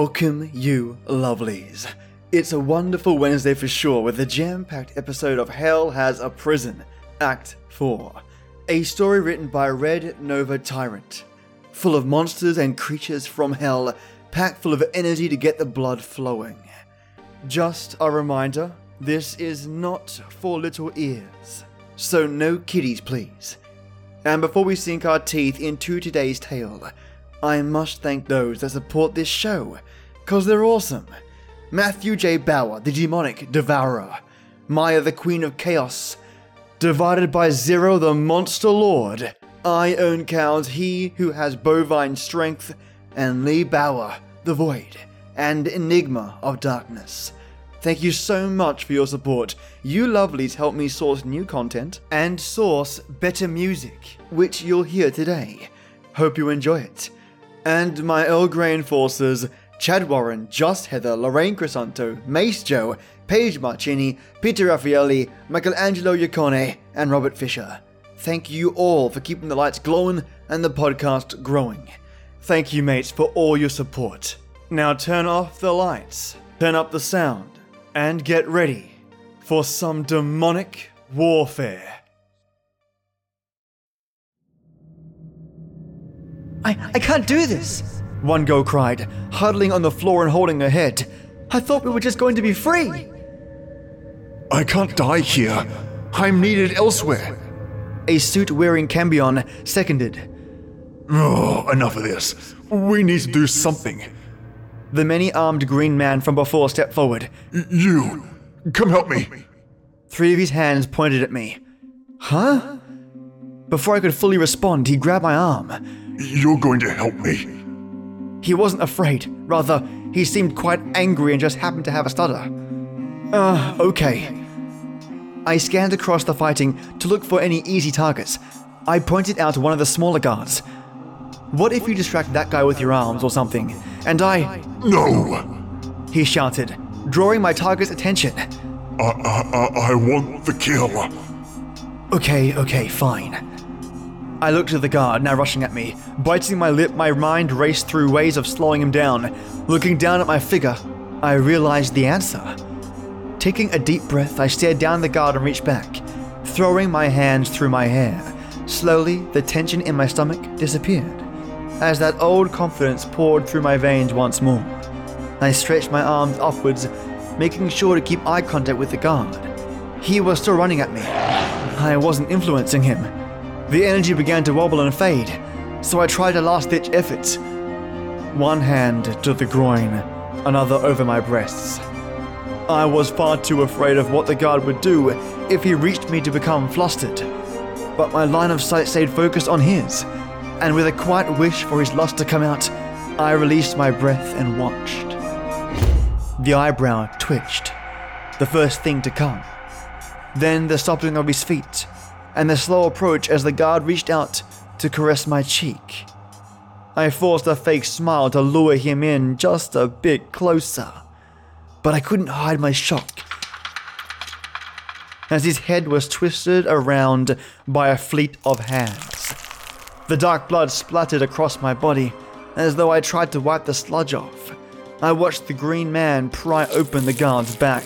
Welcome, you lovelies. It's a wonderful Wednesday for sure with a jam packed episode of Hell Has a Prison, Act 4. A story written by Red Nova Tyrant. Full of monsters and creatures from hell, packed full of energy to get the blood flowing. Just a reminder this is not for little ears, so no kiddies, please. And before we sink our teeth into today's tale, I must thank those that support this show, cause they're awesome. Matthew J. Bower, the demonic devourer. Maya, the queen of chaos. Divided by Zero, the monster lord. I own cows, he who has bovine strength. And Lee Bower, the void. And enigma of darkness. Thank you so much for your support. You lovelies help me source new content and source better music, which you'll hear today. Hope you enjoy it. And my Earl Grey enforcers, Chad Warren, Just Heather, Lorraine Cresanto, Mace Joe, Page Marchini, Peter Raffaelli, Michelangelo Yacone, and Robert Fisher. Thank you all for keeping the lights glowing and the podcast growing. Thank you, mates, for all your support. Now turn off the lights, turn up the sound, and get ready for some demonic warfare. I, I can't do this, one girl cried, huddling on the floor and holding her head. I thought we were just going to be free. I can't die here. I'm needed elsewhere. A suit wearing Cambion seconded. Oh, enough of this. We need to do something. The many armed green man from before stepped forward. You, come help me. Three of his hands pointed at me. Huh? Before I could fully respond, he grabbed my arm. You're going to help me. He wasn't afraid. Rather, he seemed quite angry and just happened to have a stutter. Uh, okay. I scanned across the fighting to look for any easy targets. I pointed out one of the smaller guards. What if you distract that guy with your arms or something? And I. No! He shouted, drawing my target's attention. I, I, I, I want the kill. Okay, okay, fine. I looked at the guard, now rushing at me. Biting my lip, my mind raced through ways of slowing him down. Looking down at my figure, I realized the answer. Taking a deep breath, I stared down the guard and reached back, throwing my hands through my hair. Slowly, the tension in my stomach disappeared, as that old confidence poured through my veins once more. I stretched my arms upwards, making sure to keep eye contact with the guard. He was still running at me. I wasn't influencing him. The energy began to wobble and fade, so I tried a last ditch effort. One hand to the groin, another over my breasts. I was far too afraid of what the guard would do if he reached me to become flustered. But my line of sight stayed focused on his, and with a quiet wish for his lust to come out, I released my breath and watched. The eyebrow twitched, the first thing to come. Then the stopping of his feet, and the slow approach as the guard reached out to caress my cheek. I forced a fake smile to lure him in just a bit closer, but I couldn't hide my shock as his head was twisted around by a fleet of hands. The dark blood splattered across my body as though I tried to wipe the sludge off. I watched the green man pry open the guard's back.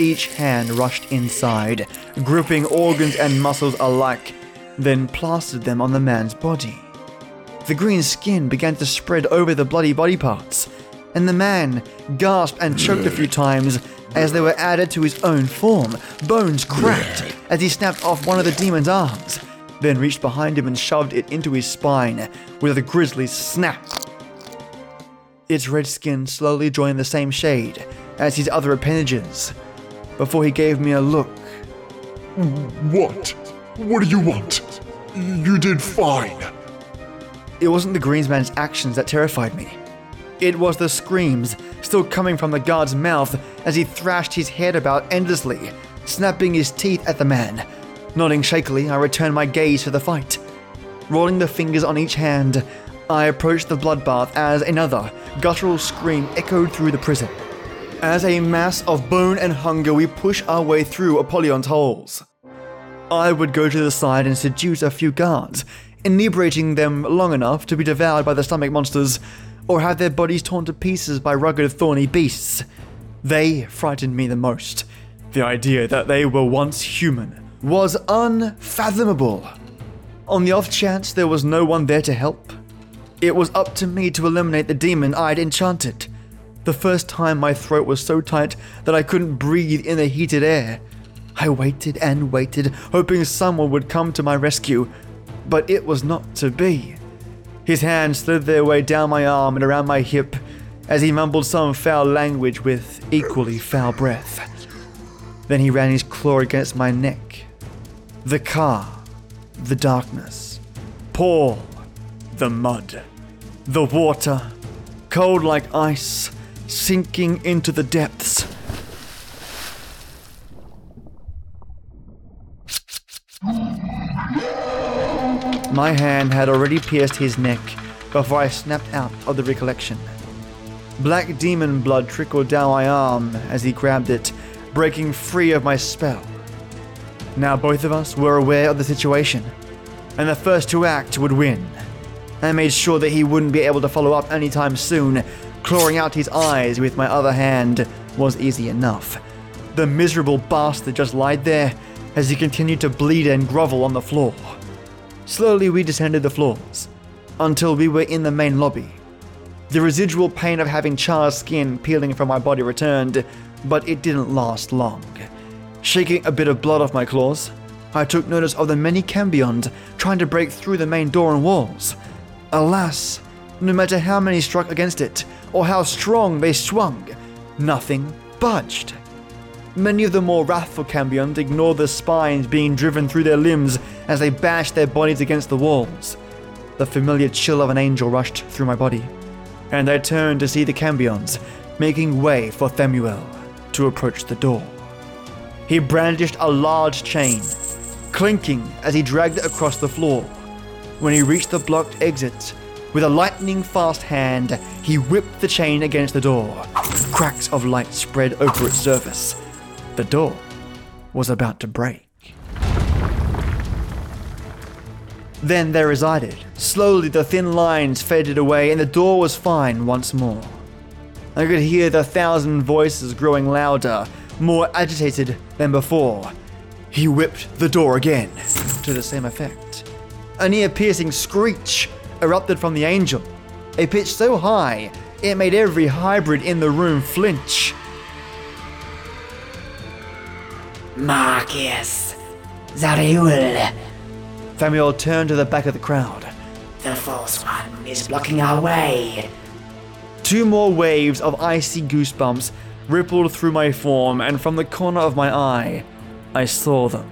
Each hand rushed inside, gripping organs and muscles alike, then plastered them on the man's body. The green skin began to spread over the bloody body parts, and the man gasped and choked a few times as they were added to his own form. Bones cracked as he snapped off one of the demon's arms, then reached behind him and shoved it into his spine with a grisly snap. Its red skin slowly joined the same shade as his other appendages before he gave me a look. What? What do you want? You did fine. It wasn't the Greensman's actions that terrified me. It was the screams still coming from the guard's mouth as he thrashed his head about endlessly, snapping his teeth at the man. Nodding shakily, I returned my gaze to the fight. Rolling the fingers on each hand, I approached the bloodbath as another guttural scream echoed through the prison. As a mass of bone and hunger, we push our way through Apollyon's holes. I would go to the side and seduce a few guards, inebriating them long enough to be devoured by the stomach monsters, or have their bodies torn to pieces by rugged, thorny beasts. They frightened me the most. The idea that they were once human was unfathomable. On the off chance there was no one there to help, it was up to me to eliminate the demon I'd enchanted. The first time my throat was so tight that I couldn't breathe in the heated air. I waited and waited, hoping someone would come to my rescue, but it was not to be. His hands slid their way down my arm and around my hip as he mumbled some foul language with equally foul breath. Then he ran his claw against my neck. The car, the darkness, Paul, the mud, the water, cold like ice, sinking into the depths. My hand had already pierced his neck before I snapped out of the recollection. Black demon blood trickled down my arm as he grabbed it, breaking free of my spell. Now both of us were aware of the situation, and the first to act would win. I made sure that he wouldn't be able to follow up anytime soon. Clawing out his eyes with my other hand was easy enough. The miserable bastard just lied there as he continued to bleed and grovel on the floor. Slowly, we descended the floors until we were in the main lobby. The residual pain of having charred skin peeling from my body returned, but it didn't last long. Shaking a bit of blood off my claws, I took notice of the many cambions trying to break through the main door and walls. Alas, no matter how many struck against it, or how strong they swung, nothing budged. Many of the more wrathful cambions ignored the spines being driven through their limbs as they bashed their bodies against the walls. The familiar chill of an angel rushed through my body, and I turned to see the cambions making way for Themuel to approach the door. He brandished a large chain, clinking as he dragged it across the floor. When he reached the blocked exit, with a lightning fast hand, he whipped the chain against the door. Cracks of light spread over its surface. The door was about to break. Then they resided. Slowly, the thin lines faded away, and the door was fine once more. I could hear the thousand voices growing louder, more agitated than before. He whipped the door again, to the same effect. A near piercing screech erupted from the angel, a pitch so high it made every hybrid in the room flinch. Marcus, Zariul, Samuel turned to the back of the crowd. the false one is blocking our way. Two more waves of icy goosebumps rippled through my form, and from the corner of my eye, I saw them.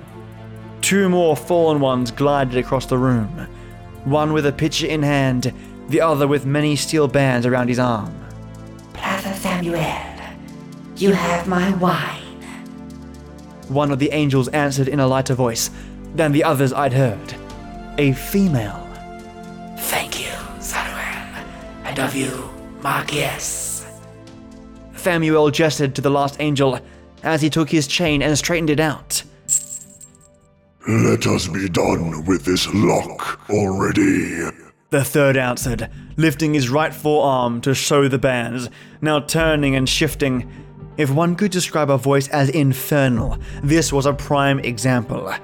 Two more fallen ones glided across the room, one with a pitcher in hand, the other with many steel bands around his arm. Brother Samuel, you have my wine. One of the angels answered in a lighter voice than the others I'd heard. A female. Thank you, Samuel. And of you, Marcus. Samuel gestured to the last angel as he took his chain and straightened it out. Let us be done with this lock already. The third answered, lifting his right forearm to show the bands, now turning and shifting. If one could describe a voice as infernal, this was a prime example.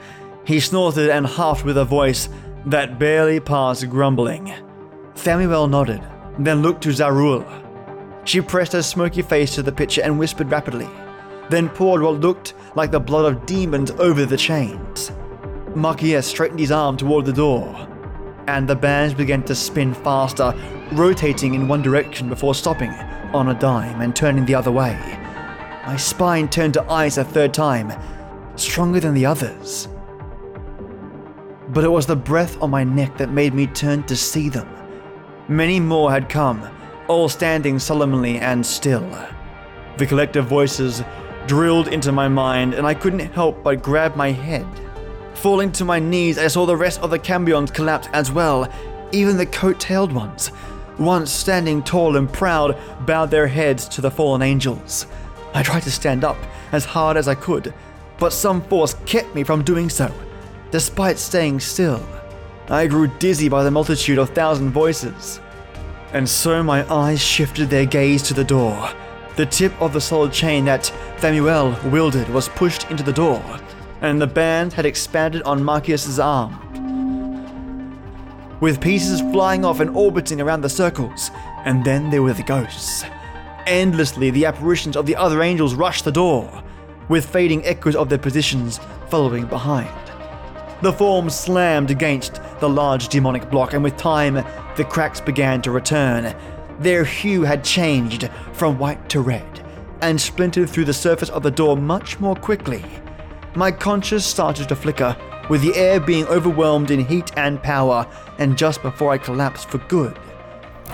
He snorted and huffed with a voice that barely passed grumbling. Samuel nodded, then looked to Zarul. She pressed her smoky face to the pitcher and whispered rapidly, then poured what looked like the blood of demons over the chains. Marquez straightened his arm toward the door, and the bands began to spin faster, rotating in one direction before stopping on a dime and turning the other way. My spine turned to ice a third time, stronger than the others. But it was the breath on my neck that made me turn to see them. Many more had come, all standing solemnly and still. The collective voices drilled into my mind, and I couldn't help but grab my head. Falling to my knees, I saw the rest of the cambions collapse as well, even the coat tailed ones. Once standing tall and proud, bowed their heads to the fallen angels. I tried to stand up as hard as I could, but some force kept me from doing so. Despite staying still, I grew dizzy by the multitude of thousand voices. And so my eyes shifted their gaze to the door. The tip of the solid chain that Samuel wielded was pushed into the door, and the band had expanded on Marcus's arm. With pieces flying off and orbiting around the circles, and then there were the ghosts. Endlessly, the apparitions of the other angels rushed the door, with fading echoes of their positions following behind. The forms slammed against the large demonic block, and with time, the cracks began to return. Their hue had changed from white to red, and splintered through the surface of the door much more quickly. My conscience started to flicker, with the air being overwhelmed in heat and power, and just before I collapsed for good.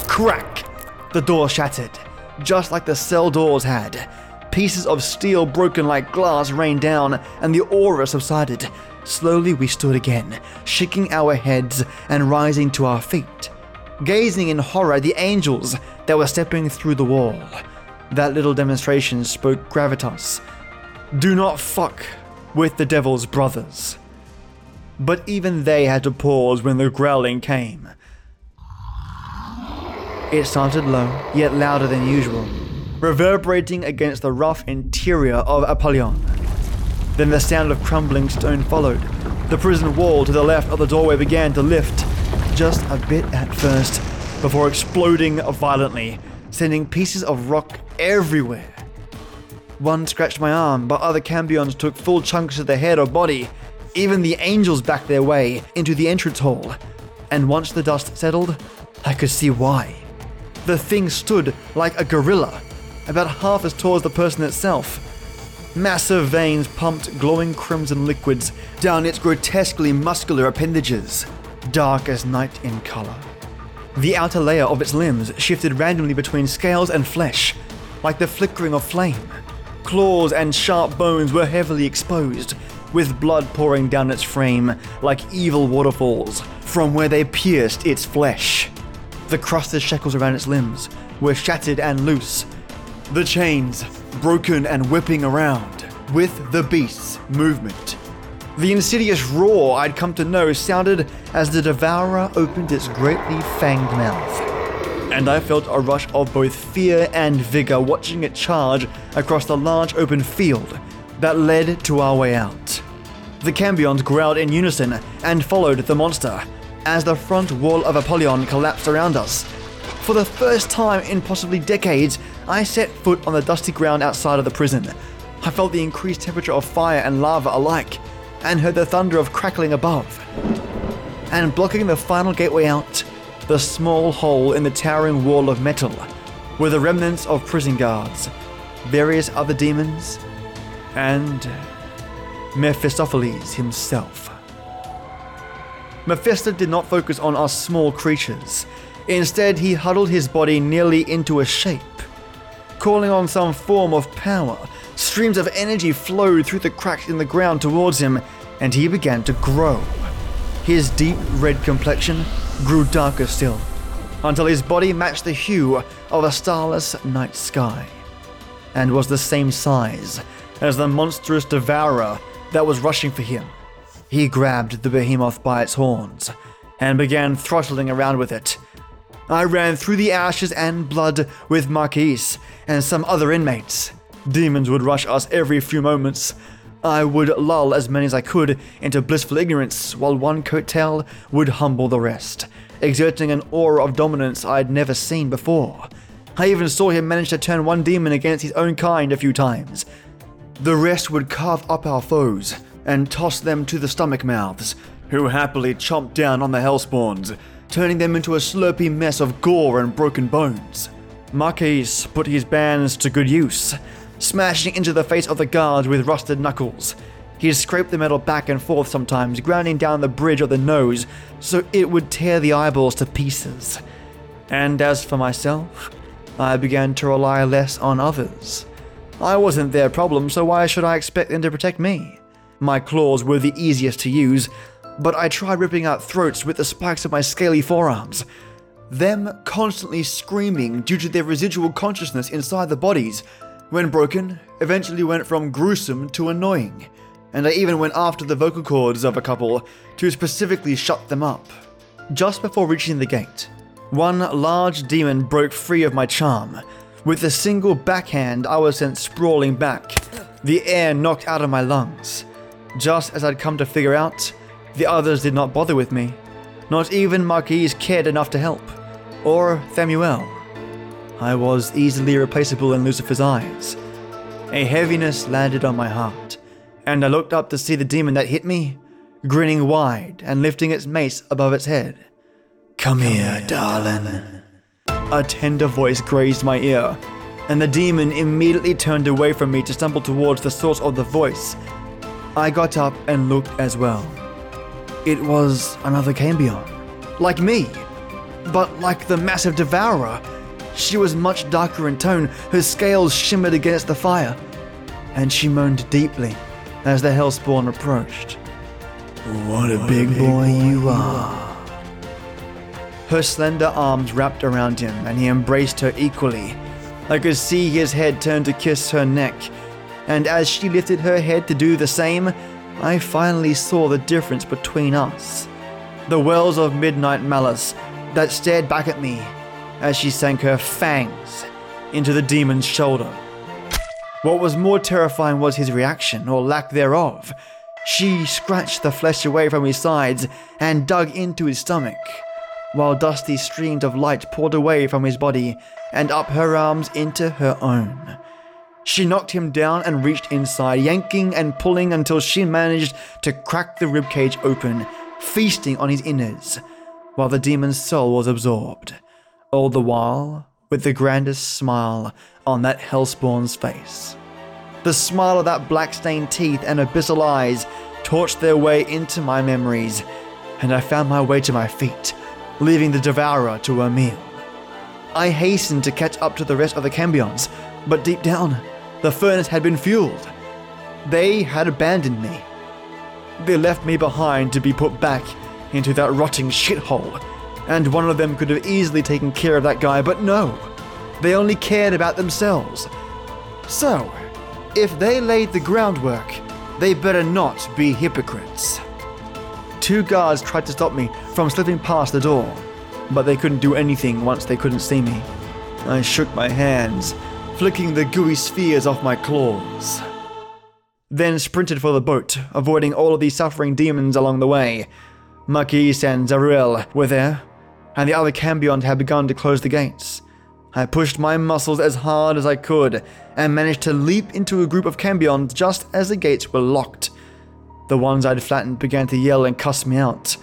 Crack! The door shattered, just like the cell doors had. Pieces of steel broken like glass rained down, and the aura subsided. Slowly we stood again, shaking our heads and rising to our feet, gazing in horror at the angels that were stepping through the wall. That little demonstration spoke gravitas. Do not fuck with the devil's brothers. But even they had to pause when the growling came. It started low, yet louder than usual, reverberating against the rough interior of Apollyon. Then the sound of crumbling stone followed. The prison wall to the left of the doorway began to lift, just a bit at first, before exploding violently, sending pieces of rock everywhere. One scratched my arm, but other cambions took full chunks of the head or body. Even the angels backed their way into the entrance hall. And once the dust settled, I could see why. The thing stood like a gorilla, about half as tall as the person itself. Massive veins pumped glowing crimson liquids down its grotesquely muscular appendages, dark as night in color. The outer layer of its limbs shifted randomly between scales and flesh, like the flickering of flame. Claws and sharp bones were heavily exposed, with blood pouring down its frame like evil waterfalls from where they pierced its flesh. The crusted shackles around its limbs were shattered and loose, the chains broken and whipping around with the beast's movement. The insidious roar I'd come to know sounded as the devourer opened its greatly fanged mouth. And I felt a rush of both fear and vigor watching it charge across the large open field that led to our way out. The cambions growled in unison and followed the monster as the front wall of Apollyon collapsed around us. For the first time in possibly decades, I set foot on the dusty ground outside of the prison. I felt the increased temperature of fire and lava alike, and heard the thunder of crackling above. And blocking the final gateway out, the small hole in the towering wall of metal, were the remnants of prison guards, various other demons, and Mephistopheles himself. Mephisto did not focus on us small creatures. Instead, he huddled his body nearly into a shape. Calling on some form of power, streams of energy flowed through the cracks in the ground towards him, and he began to grow. His deep red complexion grew darker still, until his body matched the hue of a starless night sky, and was the same size as the monstrous devourer that was rushing for him. He grabbed the behemoth by its horns and began throttling around with it. I ran through the ashes and blood with Marquise and some other inmates. Demons would rush us every few moments. I would lull as many as I could into blissful ignorance, while one coattail would humble the rest, exerting an aura of dominance I'd never seen before. I even saw him manage to turn one demon against his own kind a few times. The rest would carve up our foes and toss them to the stomach mouths, who happily chomped down on the hellspawns, turning them into a slurpy mess of gore and broken bones. Marquise put his bands to good use, smashing into the face of the guards with rusted knuckles. He scraped the metal back and forth sometimes, grinding down the bridge of the nose so it would tear the eyeballs to pieces. And as for myself, I began to rely less on others. I wasn't their problem, so why should I expect them to protect me? My claws were the easiest to use, but I tried ripping out throats with the spikes of my scaly forearms. Them constantly screaming due to their residual consciousness inside the bodies, when broken, eventually went from gruesome to annoying. And I even went after the vocal cords of a couple to specifically shut them up. Just before reaching the gate, One large demon broke free of my charm. With a single backhand, I was sent sprawling back, the air knocked out of my lungs. Just as I'd come to figure out, the others did not bother with me. Not even Marquise cared enough to help. Or Samuel. I was easily replaceable in Lucifer's eyes. A heaviness landed on my heart, and I looked up to see the demon that hit me, grinning wide and lifting its mace above its head. Come, here, darling. A tender voice grazed my ear, and the demon immediately turned away from me to stumble towards the source of the voice. I got up and looked as well. It was another Cambion, like me, but like the massive devourer. She was much darker in tone, her scales shimmered against the fire, and she moaned deeply as the Hellspawn approached. What a big boy you are. Her slender arms wrapped around him, and he embraced her equally. I could see his head turn to kiss her neck, and as she lifted her head to do the same, I finally saw the difference between us. The wells of midnight malice that stared back at me as she sank her fangs into the demon's shoulder. What was more terrifying was his reaction, or lack thereof. She scratched the flesh away from his sides and dug into his stomach while dusty streams of light poured away from his body and up her arms into her own. She knocked him down and reached inside, yanking and pulling until she managed to crack the ribcage open, feasting on his innards, while the demon's soul was absorbed. All the while, with the grandest smile on that hellspawn's face. The smile of that black stained teeth and abyssal eyes torched their way into my memories, and I found my way to my feet leaving the devourer to her meal. I hastened to catch up to the rest of the Cambions, but deep down, the furnace had been fueled. They had abandoned me. They left me behind to be put back into that rotting shithole, and one of them could have easily taken care of that guy, but no. They only cared about themselves. So, if they laid the groundwork, they better not be hypocrites. Two guards tried to stop me from slipping past the door, but they couldn't do anything once they couldn't see me. I shook my hands, flicking the gooey spheres off my claws. Then sprinted for the boat, avoiding all of the suffering demons along the way. Marquise and Zaruel were there, and the other Cambions had begun to close the gates. I pushed my muscles as hard as I could and managed to leap into a group of Cambions just as the gates were locked. The ones I'd flattened began to yell and cuss me out,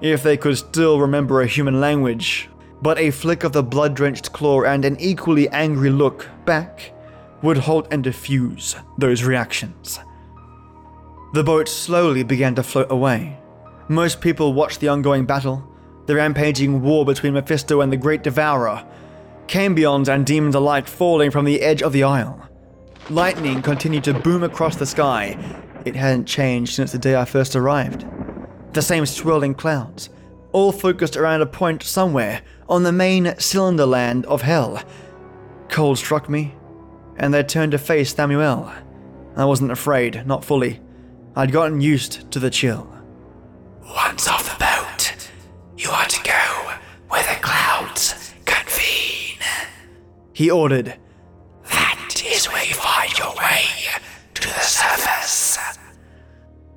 if they could still remember a human language. But a flick of the blood drenched claw and an equally angry look back would halt and diffuse those reactions. The boat slowly began to float away. Most people watched the ongoing battle, the rampaging war between Mephisto and the Great Devourer, Cambions and demons alike falling from the edge of the isle. Lightning continued to boom across the sky, it hadn't changed since the day I first arrived. The same swirling clouds, all focused around a point somewhere on the main cylinder land of hell. Cold struck me, and I turned to face Samuel. I wasn't afraid, not fully. I'd gotten used to the chill. Once off you are to go where the clouds convene. He ordered. That is where you find your way to the surface.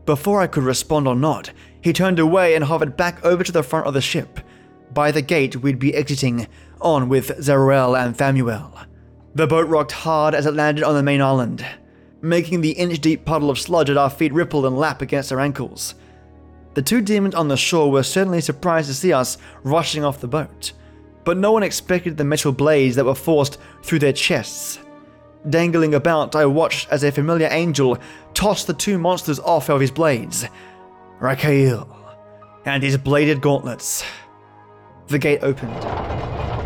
Before I could respond or not, he turned away and hovered back over to the front of the ship. By the gate we'd be exiting, on with Zeruel and Samuel. The boat rocked hard as it landed on the main island, making the inch deep puddle of sludge at our feet ripple and lap against our ankles. The two demons on the shore were certainly surprised to see us rushing off the boat, but no one expected the metal blades that were forced through their chests. Dangling about, I watched as a familiar angel tossed the two monsters off of his blades Rakhael and his bladed gauntlets. The gate opened.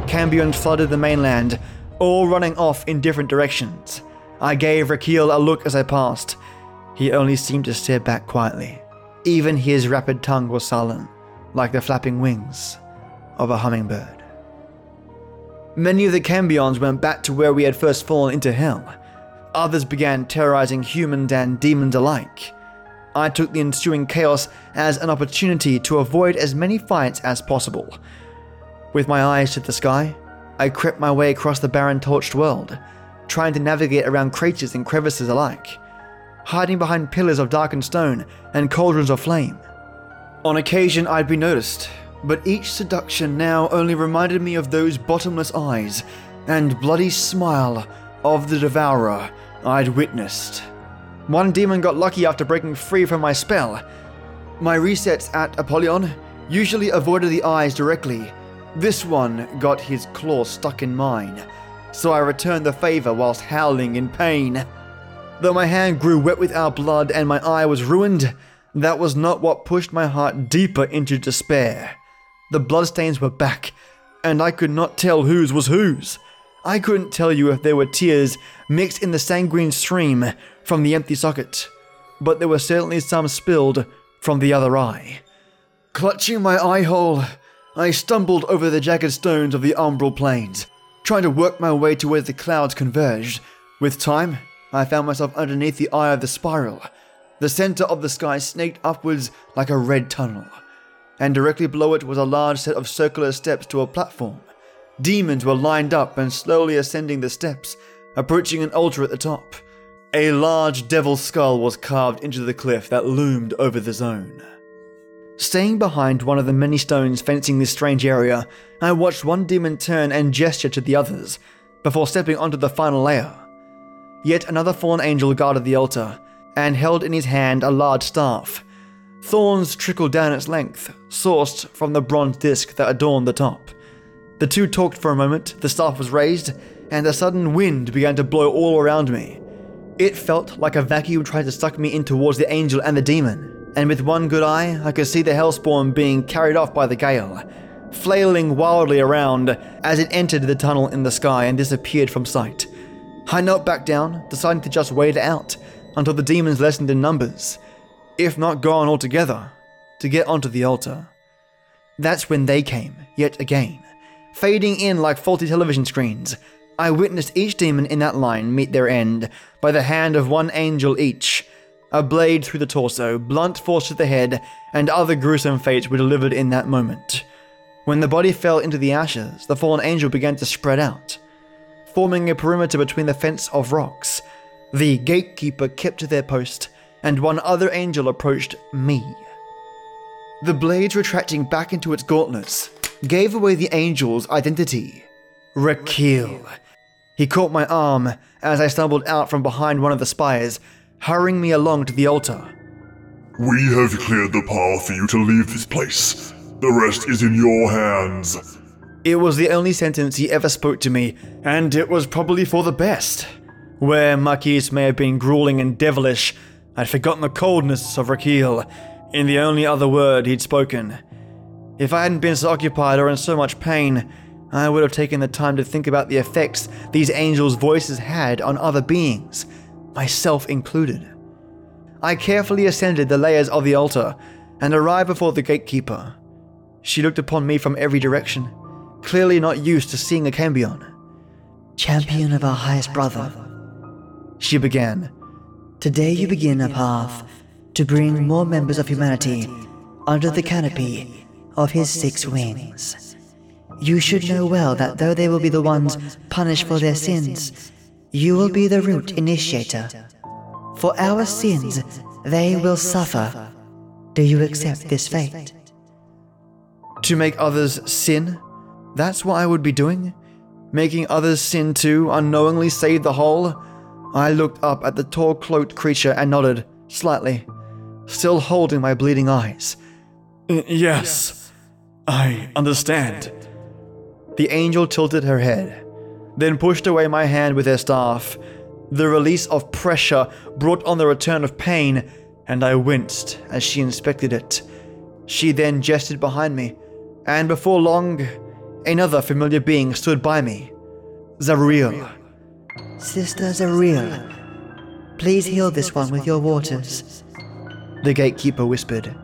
Cambions flooded the mainland, all running off in different directions. I gave Rakhael a look as I passed. He only seemed to stare back quietly. Even his rapid tongue was sullen, like the flapping wings of a hummingbird. Many of the Cambions went back to where we had first fallen into hell. Others began terrorizing humans and demons alike. I took the ensuing chaos as an opportunity to avoid as many fights as possible. With my eyes to the sky, I crept my way across the barren torched world, trying to navigate around craters and crevices alike, hiding behind pillars of darkened stone and cauldrons of flame. On occasion, I'd be noticed, but each seduction now only reminded me of those bottomless eyes and bloody smile of the devourer I'd witnessed. One demon got lucky after breaking free from my spell. My resets at Apollyon usually avoided the eyes directly. This one got his claw stuck in mine, so I returned the favor whilst howling in pain. Though my hand grew wet with our blood and my eye was ruined, that was not what pushed my heart deeper into despair. The bloodstains were back, and I could not tell whose was whose. I couldn't tell you if there were tears mixed in the sanguine stream from the empty socket, but there were certainly some spilled from the other eye. Clutching my eye hole, I stumbled over the jagged stones of the umbral plains, trying to work my way to where the clouds converged. With time, I found myself underneath the eye of the spiral. The center of the sky snaked upwards like a red tunnel, and directly below it was a large set of circular steps to a platform. Demons were lined up and slowly ascending the steps, approaching an altar at the top. A large devil skull was carved into the cliff that loomed over the zone. Staying behind one of the many stones fencing this strange area, I watched one demon turn and gesture to the others before stepping onto the final layer. Yet another fallen angel guarded the altar and held in his hand a large staff. Thorns trickled down its length, sourced from the bronze disc that adorned the top. The two talked for a moment, the staff was raised, and a sudden wind began to blow all around me. It felt like a vacuum tried to suck me in towards the angel and the demon, and with one good eye, I could see the hellspawn being carried off by the gale, flailing wildly around as it entered the tunnel in the sky and disappeared from sight. I knelt back down, deciding to just wait it out until the demons lessened in numbers, if not gone altogether, to get onto the altar. That's when they came, yet again fading in like faulty television screens. I witnessed each demon in that line meet their end by the hand of one angel each. A blade through the torso, blunt force to the head, and other gruesome fates were delivered in that moment. When the body fell into the ashes, the fallen angel began to spread out, forming a perimeter between the fence of rocks. The gatekeeper kept to their post, and one other angel approached me. The blades retracting back into its gauntlets, gave away the angel's identity Rakil. He caught my arm as I stumbled out from behind one of the spires, hurrying me along to the altar. We have cleared the path for you to leave this place. The rest is in your hands. It was the only sentence he ever spoke to me, and it was probably for the best. Where Makis may have been grueling and devilish, I'd forgotten the coldness of Rakil in the only other word he'd spoken. If I hadn't been so occupied or in so much pain, I would have taken the time to think about the effects these angels' voices had on other beings, myself included. I carefully ascended the layers of the altar and arrived before the gatekeeper. She looked upon me from every direction, clearly not used to seeing a Cambion. Champion of our highest brother, She began. today you begin a path to bring more members of humanity under the canopy of his six wings. You should know well that though they will be the ones punished for their sins, you will be the root initiator. For our sins, they will suffer. Do you accept this fate? To make others sin? That's what I would be doing? Making others sin too, unknowingly save the whole? I looked up at the tall cloaked creature and nodded, slightly, still holding my bleeding eyes. Uh, yes, I understand. The angel tilted her head, then pushed away my hand with her staff. The release of pressure brought on the return of pain, and I winced as she inspected it. She then gestured behind me, and before long, another familiar being stood by me Zaruil. Sister Zariel, please heal this one with your waters. The gatekeeper whispered.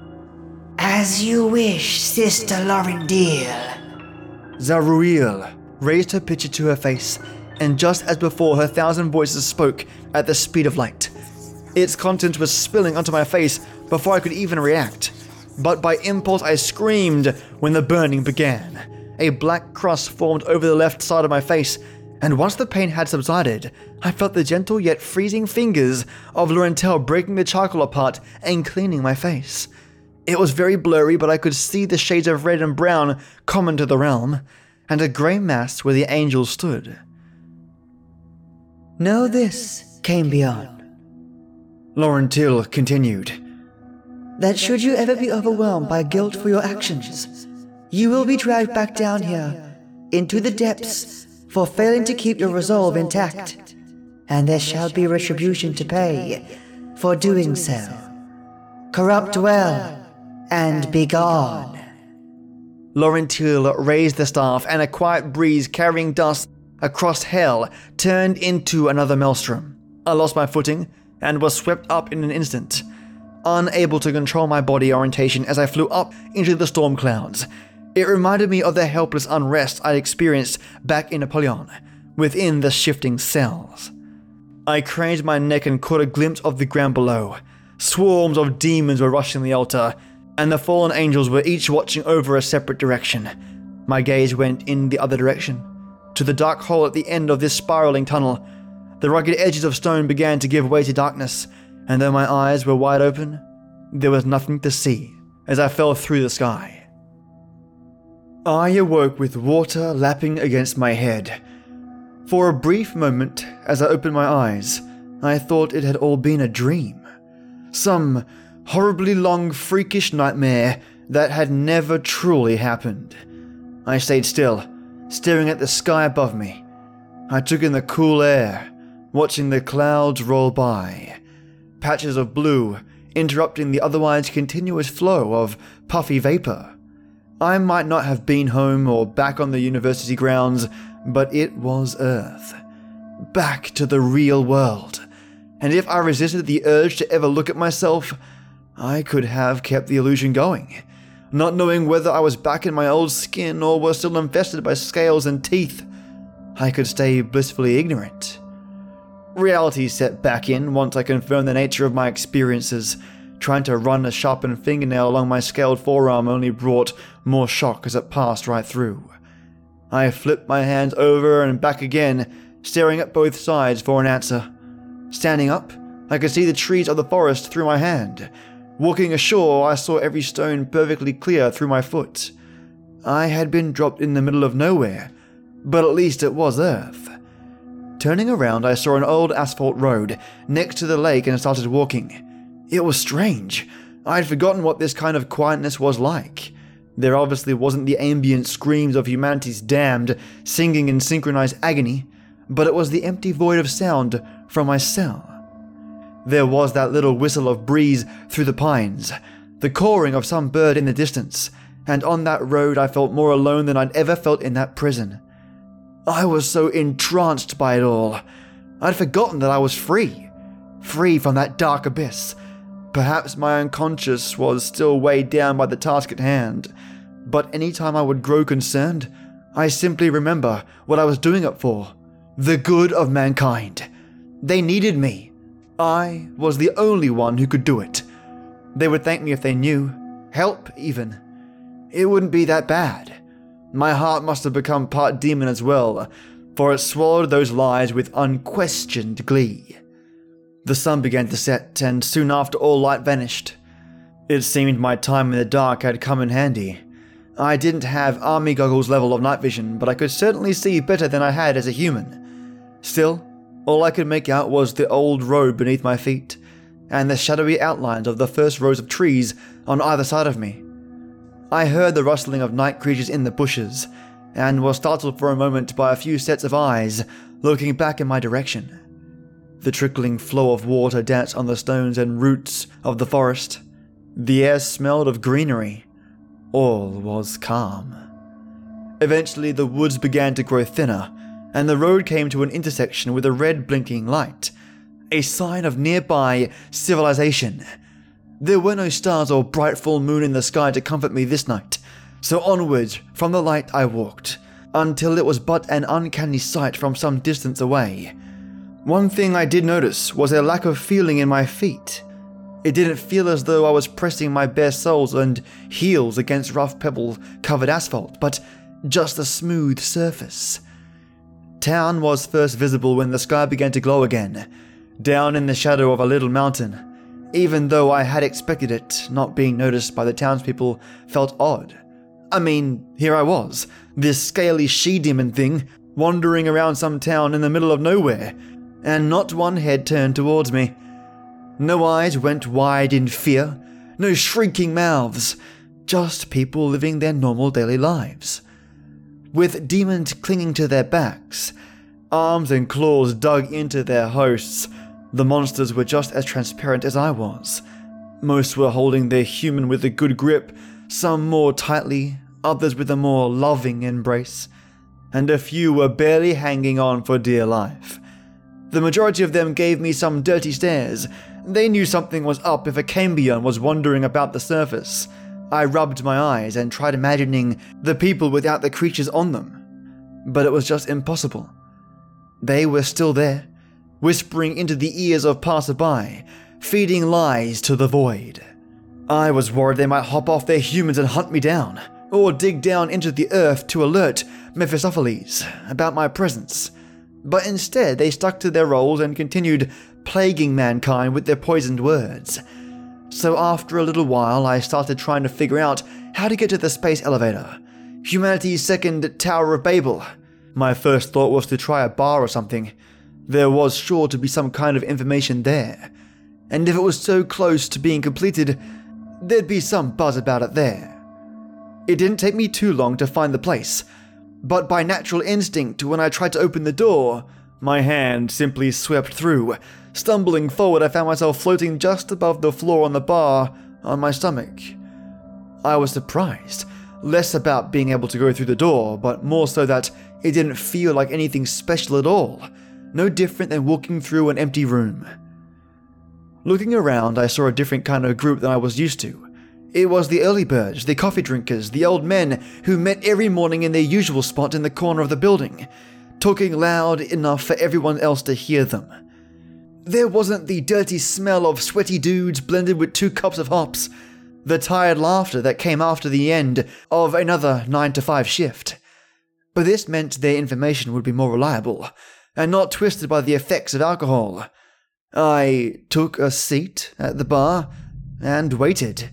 As you wish, Sister Lorindil. Zaruil raised her pitcher to her face, and just as before, her thousand voices spoke at the speed of light. Its content was spilling onto my face before I could even react. But by impulse, I screamed when the burning began. A black crust formed over the left side of my face, and once the pain had subsided, I felt the gentle yet freezing fingers of Laurentel breaking the charcoal apart and cleaning my face. It was very blurry, but I could see the shades of red and brown common to the realm, and a grey mass where the angel stood. Know this, Cambion, Laurentil continued. that should you ever be overwhelmed by guilt for your actions, you will be dragged back down here, into the depths, for failing to keep your resolve intact, and there shall be retribution to pay for doing so. Corrupt well, and be gone. Laurentil raised the staff, and a quiet breeze carrying dust across hell turned into another maelstrom. I lost my footing and was swept up in an instant, unable to control my body orientation as I flew up into the storm clouds. It reminded me of the helpless unrest I'd experienced back in Apollyon, within the shifting cells. I craned my neck and caught a glimpse of the ground below. Swarms of demons were rushing the altar, and the fallen angels were each watching over a separate direction. My gaze went in the other direction, to the dark hole at the end of this spiraling tunnel. The rugged edges of stone began to give way to darkness, and though my eyes were wide open, there was nothing to see as I fell through the sky. I awoke with water lapping against my head. For a brief moment, as I opened my eyes, I thought it had all been a dream. Some horribly long, freakish nightmare that had never truly happened. I stayed still, staring at the sky above me. I took in the cool air, watching the clouds roll by. Patches of blue interrupting the otherwise continuous flow of puffy vapor. I might not have been home or back on the university grounds, but it was Earth. Back to the real world. And if I resisted the urge to ever look at myself, I could have kept the illusion going, not knowing whether I was back in my old skin or was still infested by scales and teeth. I could stay blissfully ignorant. Reality set back in once I confirmed the nature of my experiences. Trying to run a sharpened fingernail along my scaled forearm only brought more shock as it passed right through. I flipped my hands over and back again, staring at both sides for an answer. Standing up, I could see the trees of the forest through my hand. Walking ashore, I saw every stone perfectly clear through my foot. I had been dropped in the middle of nowhere, but at least it was Earth. Turning around, I saw an old asphalt road next to the lake and started walking. It was strange. I had forgotten what this kind of quietness was like. There obviously wasn't the ambient screams of humanity's damned singing in synchronized agony, but it was the empty void of sound from my cell. There was that little whistle of breeze through the pines, the cawing of some bird in the distance, and on that road I felt more alone than I'd ever felt in that prison. I was so entranced by it all. I'd forgotten that I was free. Free from that dark abyss. Perhaps my unconscious was still weighed down by the task at hand, but any time I would grow concerned, I simply remember what I was doing it for the good of mankind. They needed me. I was the only one who could do it. They would thank me if they knew, help even. It wouldn't be that bad. My heart must have become part demon as well, for it swallowed those lies with unquestioned glee. The sun began to set, and soon after all light vanished. It seemed my time in the dark had come in handy. I didn't have army goggles level of night vision, but I could certainly see better than I had as a human. Still, all I could make out was the old road beneath my feet, and the shadowy outlines of the first rows of trees on either side of me. I heard the rustling of night creatures in the bushes, and was startled for a moment by a few sets of eyes looking back in my direction. The trickling flow of water danced on the stones and roots of the forest. The air smelled of greenery. All was calm. Eventually, the woods began to grow thinner, and the road came to an intersection with a red blinking light, a sign of nearby civilization. There were no stars or bright full moon in the sky to comfort me this night, so onwards from the light I walked, until it was but an uncanny sight from some distance away. One thing I did notice was a lack of feeling in my feet. It didn't feel as though I was pressing my bare soles and heels against rough pebble covered asphalt, but just a smooth surface. Town was first visible when the sky began to glow again, down in the shadow of a little mountain. Even though I had expected it, not being noticed by the townspeople felt odd. I mean, here I was, this scaly she demon thing, wandering around some town in the middle of nowhere, and not one head turned towards me. No eyes went wide in fear, no shrieking mouths, just people living their normal daily lives. With demons clinging to their backs, arms and claws dug into their hosts, the monsters were just as transparent as I was. Most were holding their human with a good grip, some more tightly, others with a more loving embrace, and a few were barely hanging on for dear life. The majority of them gave me some dirty stares. They knew something was up if a cambion was wandering about the surface. I rubbed my eyes and tried imagining the people without the creatures on them. But it was just impossible. They were still there, whispering into the ears of passerby, feeding lies to the void. I was worried they might hop off their humans and hunt me down, or dig down into the earth to alert Mephistopheles about my presence. But instead, they stuck to their roles and continued plaguing mankind with their poisoned words. So after a little while, I started trying to figure out how to get to the space elevator. Humanity's second Tower of Babel. My first thought was to try a bar or something. There was sure to be some kind of information there. And if it was so close to being completed, there'd be some buzz about it there. It didn't take me too long to find the place, but by natural instinct, when I tried to open the door, my hand simply swept through. Stumbling forward, I found myself floating just above the floor on the bar on my stomach. I was surprised, less about being able to go through the door, but more so that it didn't feel like anything special at all, no different than walking through an empty room. Looking around, I saw a different kind of group than I was used to. It was the early birds, the coffee drinkers, the old men who met every morning in their usual spot in the corner of the building, talking loud enough for everyone else to hear them. There wasn't the dirty smell of sweaty dudes blended with two cups of hops, the tired laughter that came after the end of another 9 to 5 shift. But this meant their information would be more reliable, and not twisted by the effects of alcohol. I took a seat at the bar and waited.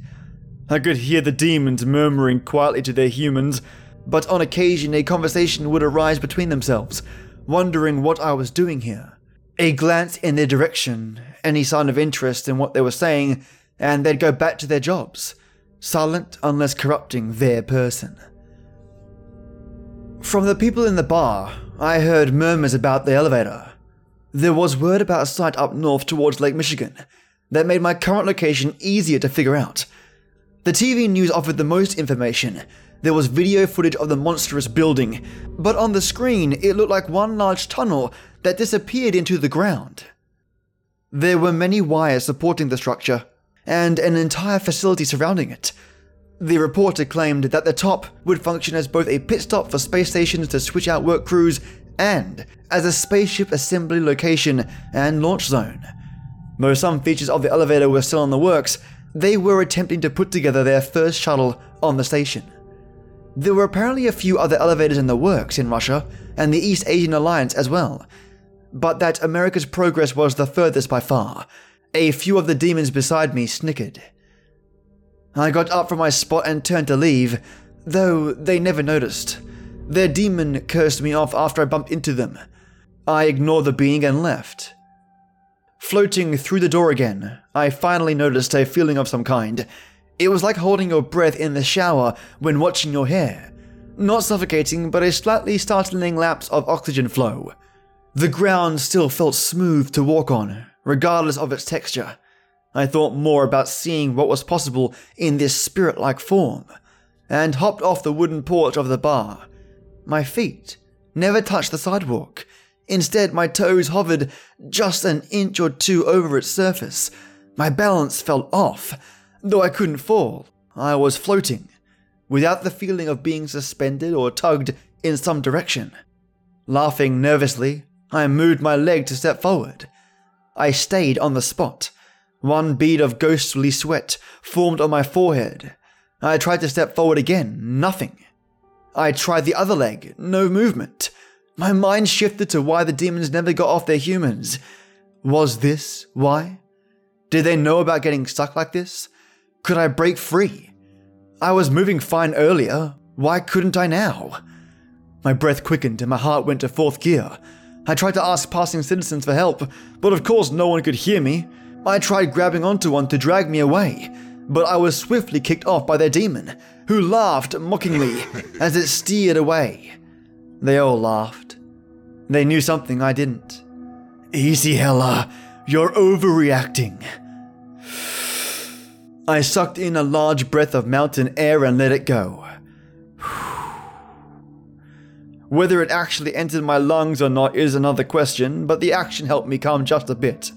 I could hear the demons murmuring quietly to their humans, but on occasion a conversation would arise between themselves, wondering what I was doing here. A glance in their direction, any sign of interest in what they were saying, and they'd go back to their jobs, silent unless corrupting their person. From the people in the bar, I heard murmurs about the elevator. There was word about a site up north towards Lake Michigan that made my current location easier to figure out. The TV news offered the most information. There was video footage of the monstrous building, but on the screen it looked like one large tunnel that disappeared into the ground. There were many wires supporting the structure, and an entire facility surrounding it. The reporter claimed that the top would function as both a pit stop for space stations to switch out work crews and as a spaceship assembly location and launch zone. Though some features of the elevator were still in the works, they were attempting to put together their first shuttle on the station. There were apparently a few other elevators in the works in Russia and the East Asian Alliance as well, but that America's progress was the furthest by far. A few of the demons beside me snickered. I got up from my spot and turned to leave, though they never noticed. Their demon cursed me off after I bumped into them. I ignored the being and left. Floating through the door again, I finally noticed a feeling of some kind. It was like holding your breath in the shower when watching your hair. Not suffocating, but a slightly startling lapse of oxygen flow. The ground still felt smooth to walk on, regardless of its texture. I thought more about seeing what was possible in this spirit like form, and hopped off the wooden porch of the bar. My feet never touched the sidewalk, Instead, my toes hovered just an inch or two over its surface. My balance fell off, though I couldn't fall. I was floating, without the feeling of being suspended or tugged in some direction. Laughing nervously, I moved my leg to step forward. I stayed on the spot. One bead of ghostly sweat formed on my forehead. I tried to step forward again, nothing. I tried the other leg, no movement. My mind shifted to why the demons never got off their humans. Was this why? Did they know about getting stuck like this? Could I break free? I was moving fine earlier. Why couldn't I now? My breath quickened and my heart went to fourth gear. I tried to ask passing citizens for help, but of course no one could hear me. I tried grabbing onto one to drag me away, but I was swiftly kicked off by their demon, who laughed mockingly as it steered away. They all laughed. They knew something I didn't. Easy, Hella. You're overreacting. I sucked in a large breath of mountain air and let it go. Whether it actually entered my lungs or not is another question, but the action helped me calm just a bit.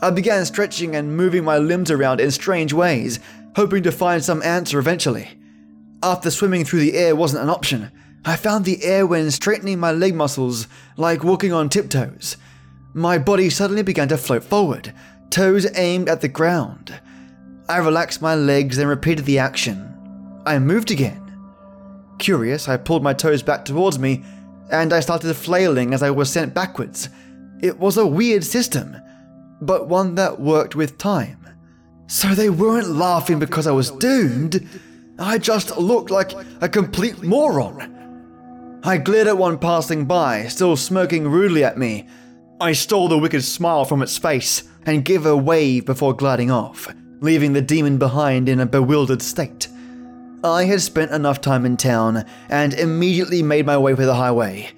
I began stretching and moving my limbs around in strange ways, hoping to find some answer eventually. After swimming through the air wasn't an option, I found the air when straightening my leg muscles like walking on tiptoes. My body suddenly began to float forward, toes aimed at the ground. I relaxed my legs and repeated the action. I moved again. Curious, I pulled my toes back towards me and I started flailing as I was sent backwards. It was a weird system, but one that worked with time. So they weren't laughing because I was doomed. I just looked like a complete moron. I glared at one passing by, still smirking rudely at me. I stole the wicked smile from its face and gave a wave before gliding off, leaving the demon behind in a bewildered state. I had spent enough time in town and immediately made my way for the highway.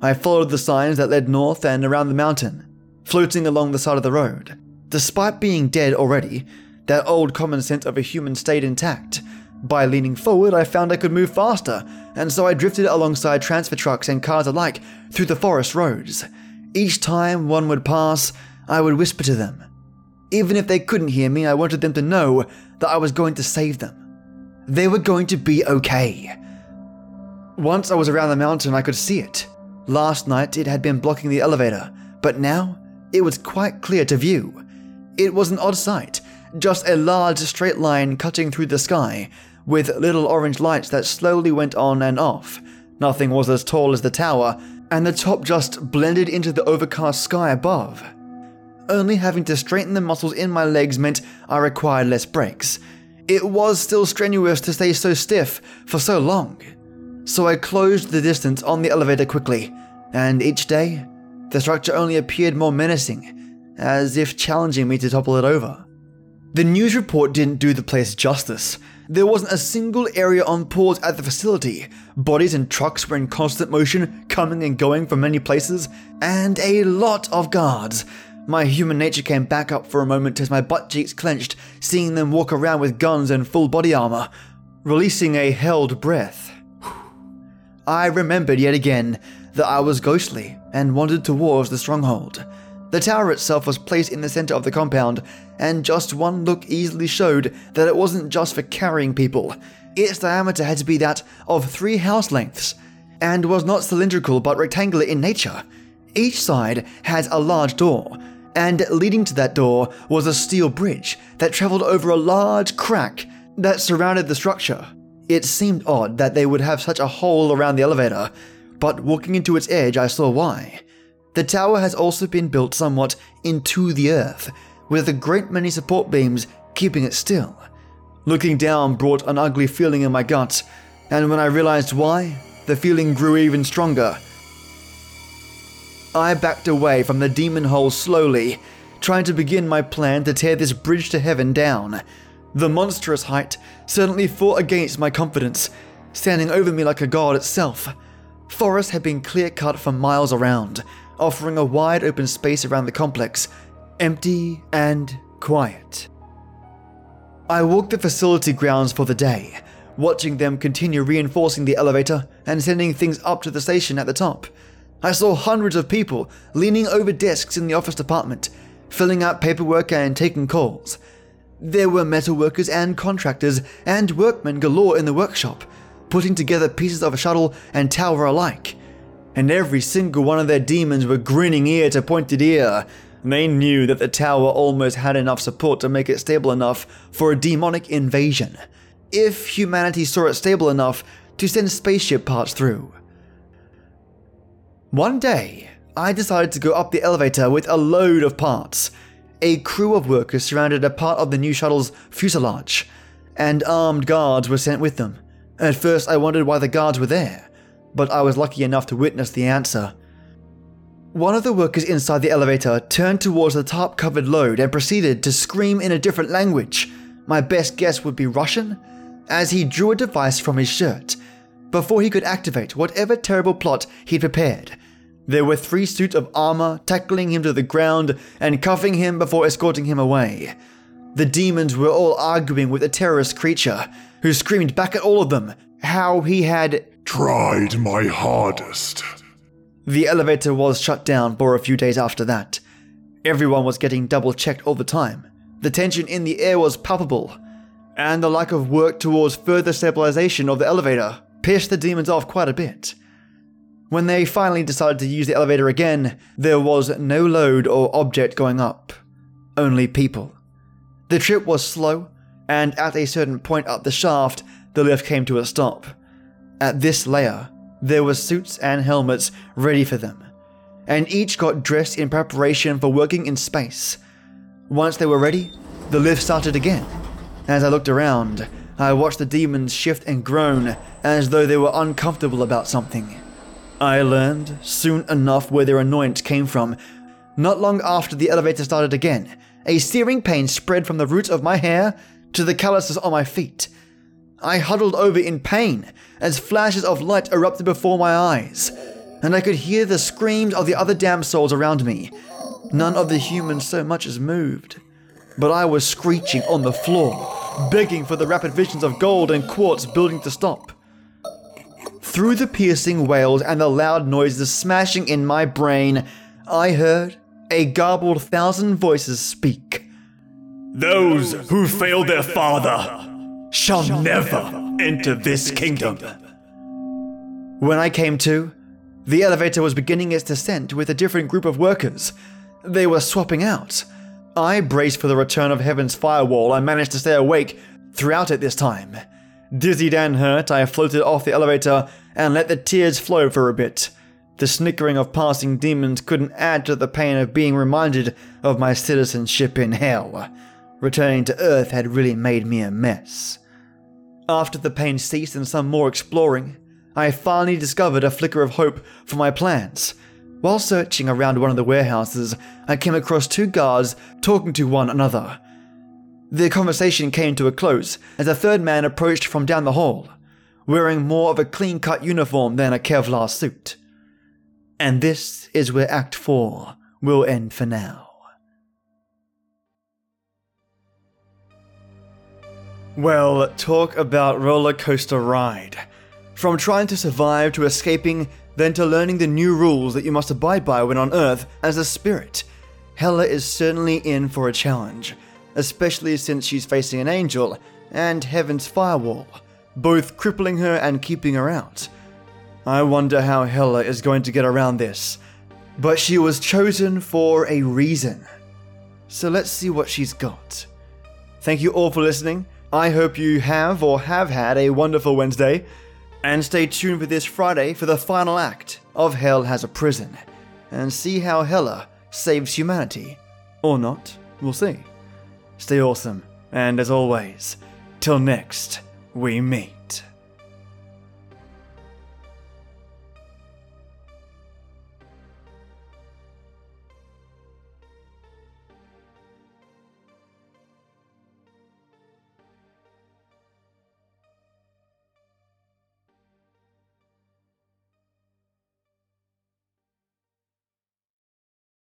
I followed the signs that led north and around the mountain, floating along the side of the road. Despite being dead already, that old common sense of a human stayed intact. By leaning forward, I found I could move faster, and so I drifted alongside transfer trucks and cars alike through the forest roads. Each time one would pass, I would whisper to them. Even if they couldn't hear me, I wanted them to know that I was going to save them. They were going to be okay. Once I was around the mountain, I could see it. Last night, it had been blocking the elevator, but now it was quite clear to view. It was an odd sight, just a large straight line cutting through the sky, with little orange lights that slowly went on and off. Nothing was as tall as the tower, and the top just blended into the overcast sky above. Only having to straighten the muscles in my legs meant I required less breaks. It was still strenuous to stay so stiff for so long. So I closed the distance on the elevator quickly, and each day, the structure only appeared more menacing, as if challenging me to topple it over. The news report didn't do the place justice. There wasn't a single area on pause at the facility. Bodies and trucks were in constant motion, coming and going from many places, and a lot of guards. My human nature came back up for a moment as my butt cheeks clenched, seeing them walk around with guns and full body armor, releasing a held breath. I remembered yet again that I was ghostly and wandered towards the stronghold. The tower itself was placed in the center of the compound, and just one look easily showed that it wasn't just for carrying people. Its diameter had to be that of three house lengths, and was not cylindrical but rectangular in nature. Each side had a large door, and leading to that door was a steel bridge that traveled over a large crack that surrounded the structure. It seemed odd that they would have such a hole around the elevator, but walking into its edge, I saw why. The tower has also been built somewhat into the earth, with a great many support beams keeping it still. Looking down brought an ugly feeling in my gut, and when I realized why, the feeling grew even stronger. I backed away from the demon hole slowly, trying to begin my plan to tear this bridge to heaven down. The monstrous height certainly fought against my confidence, standing over me like a god itself. Forest had been clear cut for miles around, offering a wide open space around the complex, empty and quiet. I walked the facility grounds for the day, watching them continue reinforcing the elevator and sending things up to the station at the top. I saw hundreds of people leaning over desks in the office department, filling out paperwork and taking calls. There were metalworkers and contractors and workmen galore in the workshop, putting together pieces of a shuttle and tower alike. And every single one of their demons were grinning ear to pointed ear. They knew that the tower almost had enough support to make it stable enough for a demonic invasion. If humanity saw it stable enough to send spaceship parts through. One day, I decided to go up the elevator with a load of parts. A crew of workers surrounded a part of the new shuttle's fuselage, and armed guards were sent with them. At first, I wondered why the guards were there, but I was lucky enough to witness the answer. One of the workers inside the elevator turned towards the top covered load and proceeded to scream in a different language. My best guess would be Russian, as he drew a device from his shirt before he could activate whatever terrible plot he'd prepared. There were three suits of armor tackling him to the ground and cuffing him before escorting him away. The demons were all arguing with the terrorist creature, who screamed back at all of them how he had Tried my hardest. The elevator was shut down for a few days after that. Everyone was getting double checked all the time. The tension in the air was palpable, and the lack of work towards further stabilization of the elevator pissed the demons off quite a bit. When they finally decided to use the elevator again, there was no load or object going up, only people. The trip was slow, and at a certain point up the shaft, the lift came to a stop. At this layer, there were suits and helmets ready for them, and each got dressed in preparation for working in space. Once they were ready, the lift started again. As I looked around, I watched the demons shift and groan as though they were uncomfortable about something. I learned soon enough where their annoyance came from. Not long after the elevator started again, a searing pain spread from the roots of my hair to the calluses on my feet. I huddled over in pain as flashes of light erupted before my eyes, and I could hear the screams of the other damned souls around me. None of the humans so much as moved, but I was screeching on the floor, begging for the rapid visions of gold and quartz building to stop. Through the piercing wails and the loud noises smashing in my brain, I heard a garbled thousand voices speak. Those who failed their father shall never enter this kingdom. When I came to, the elevator was beginning its descent with a different group of workers. They were swapping out. I braced for the return of Heaven's firewall and managed to stay awake throughout it this time. Dizzied and hurt, I floated off the elevator and let the tears flow for a bit. The snickering of passing demons couldn't add to the pain of being reminded of my citizenship in hell. Returning to Earth had really made me a mess. After the pain ceased and some more exploring, I finally discovered a flicker of hope for my plans. While searching around one of the warehouses, I came across two guards talking to one another. Their conversation came to a close as a third man approached from down the hall, wearing more of a clean cut uniform than a Kevlar suit. And this is where Act 4 will end for now. Well, talk about roller coaster ride. From trying to survive to escaping, then to learning the new rules that you must abide by when on Earth as a spirit. Hella is certainly in for a challenge, especially since she's facing an angel and Heaven's firewall, both crippling her and keeping her out. I wonder how Hella is going to get around this. But she was chosen for a reason. So let's see what she's got. Thank you all for listening. I hope you have or have had a wonderful Wednesday. And stay tuned for this Friday for the final act of Hell Has a Prison. And see how Hella saves humanity. Or not. We'll see. Stay awesome. And as always, till next we meet.